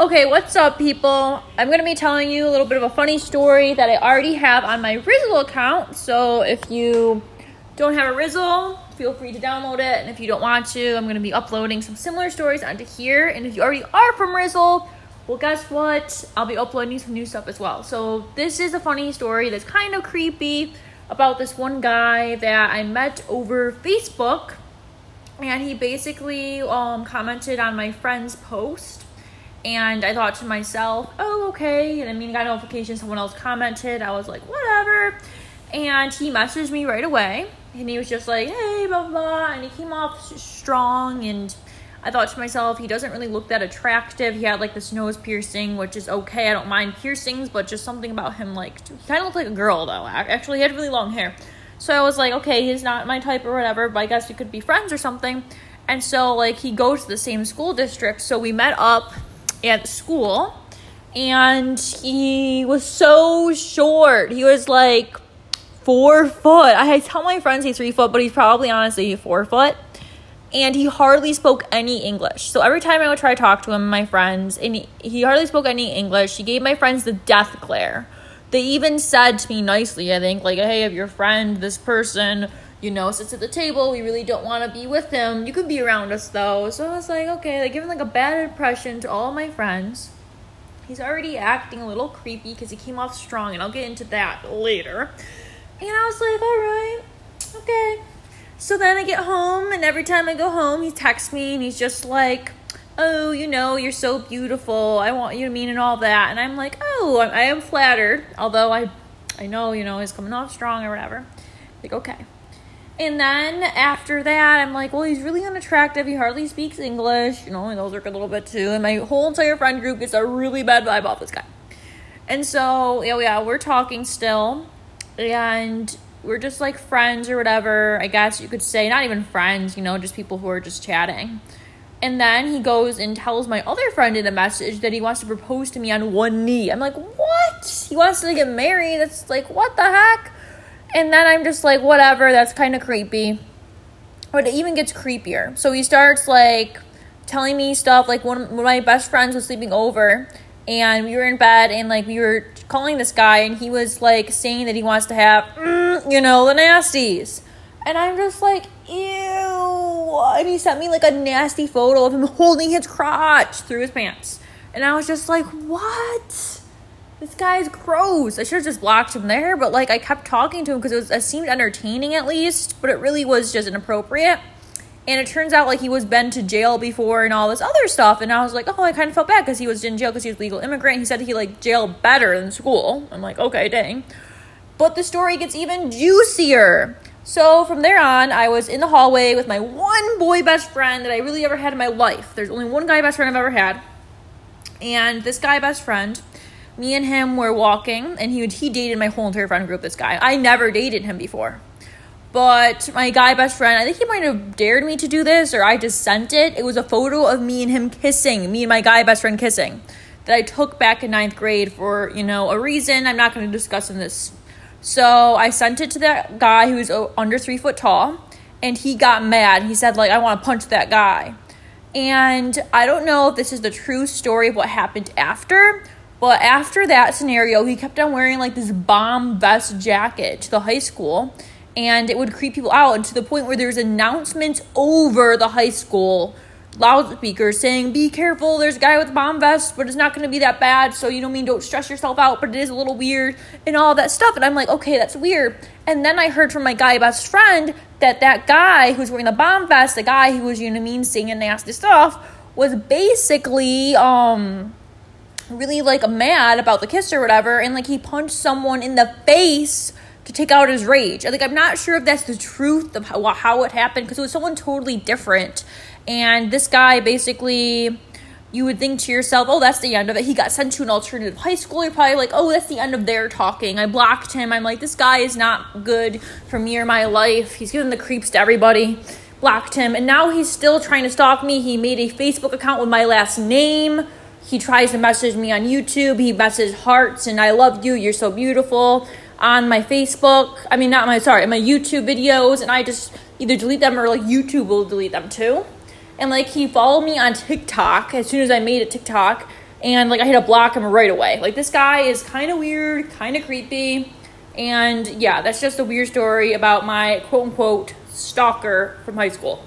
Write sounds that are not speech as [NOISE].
Okay, what's up, people? I'm going to be telling you a little bit of a funny story that I already have on my Rizzle account. So if you don't have a Rizzle, feel free to download it. And if you don't want to, I'm going to be uploading some similar stories onto here. And if you already are from Rizzle, well, guess what? I'll be uploading some new stuff as well. So this is a funny story that's kind of creepy about this one guy that I met over Facebook. And he basically um, commented on my friend's post and I thought to myself, oh, okay. And I mean, I got a notification someone else commented. I was like, whatever. And he messaged me right away. And he was just like, hey, blah, blah, blah. And he came off strong. And I thought to myself, he doesn't really look that attractive. He had like this nose piercing, which is okay. I don't mind piercings, but just something about him, like, he kind of looked like a girl, though. Actually, he had really long hair. So I was like, okay, he's not my type or whatever, but I guess we could be friends or something. And so, like, he goes to the same school district. So we met up at school and he was so short. He was like four foot. I tell my friends he's three foot, but he's probably honestly four foot. And he hardly spoke any English. So every time I would try to talk to him, my friends, and he, he hardly spoke any English. He gave my friends the death glare. They even said to me nicely, I think, like, hey, if your friend, this person, you know, sits at the table. We really don't want to be with him. You can be around us though. So I was like, okay, like giving like a bad impression to all my friends. He's already acting a little creepy because he came off strong, and I'll get into that later. And I was like, all right, okay. So then I get home, and every time I go home, he texts me, and he's just like, oh, you know, you're so beautiful. I want you to mean and all that. And I'm like, oh, I am flattered. Although I, I know, you know, he's coming off strong or whatever. Like, okay. And then after that, I'm like, well, he's really unattractive. He hardly speaks English. You know, those are a little bit too. And my whole entire friend group gets a really bad vibe off this guy. And so, yeah, yeah, we're talking still. And we're just like friends or whatever, I guess you could say. Not even friends, you know, just people who are just chatting. And then he goes and tells my other friend in a message that he wants to propose to me on one knee. I'm like, what? He wants to get married? That's like, what the heck? And then I'm just like, whatever, that's kind of creepy. But it even gets creepier. So he starts like telling me stuff like one of my best friends was sleeping over and we were in bed and like we were calling this guy and he was like saying that he wants to have mm, you know the nasties and i'm just like ew and he sent me like a nasty photo of him [LAUGHS] holding his crotch through his pants and i was just like what this guy's gross. I should have just blocked him there, but like I kept talking to him because it, was, it seemed entertaining at least, but it really was just inappropriate. And it turns out like he was been to jail before and all this other stuff. And I was like, oh, I kind of felt bad because he was in jail because he was a legal immigrant. He said he like jail better than school. I'm like, okay, dang. But the story gets even juicier. So from there on, I was in the hallway with my one boy best friend that I really ever had in my life. There's only one guy best friend I've ever had. And this guy best friend me and him were walking, and he would, he dated my whole entire friend group. This guy, I never dated him before, but my guy best friend, I think he might have dared me to do this, or I just sent it. It was a photo of me and him kissing, me and my guy best friend kissing, that I took back in ninth grade for you know a reason I'm not going to discuss in this. So I sent it to that guy who was oh, under three foot tall, and he got mad. He said like I want to punch that guy. And I don't know if this is the true story of what happened after, but after that scenario, he kept on wearing like this bomb vest jacket to the high school, and it would creep people out and to the point where there's announcements over the high school loudspeakers saying, Be careful, there's a guy with a bomb vest, but it's not going to be that bad. So, you know, I mean, don't stress yourself out, but it is a little weird and all that stuff. And I'm like, Okay, that's weird. And then I heard from my guy best friend that that guy who's wearing the bomb vest, the guy who was, you know mean, saying nasty stuff, was basically, um, really like mad about the kiss or whatever, and like he punched someone in the face to take out his rage. Like I'm not sure if that's the truth of how, how it happened because it was someone totally different. And this guy basically, you would think to yourself, oh, that's the end of it. He got sent to an alternative high school. You're probably like, oh, that's the end of their talking. I blocked him. I'm like, this guy is not good for me or my life. He's giving the creeps to everybody. Blocked him. And now he's still trying to stalk me. He made a Facebook account with my last name he tries to message me on YouTube. He messages hearts and I love you. You're so beautiful on my Facebook. I mean, not my, sorry, my YouTube videos. And I just either delete them or like YouTube will delete them too. And like he followed me on TikTok as soon as I made a TikTok. and like I had to block him right away. Like this guy is kind of weird, kind of creepy, and yeah, that's just a weird story about my quote unquote stalker from high school.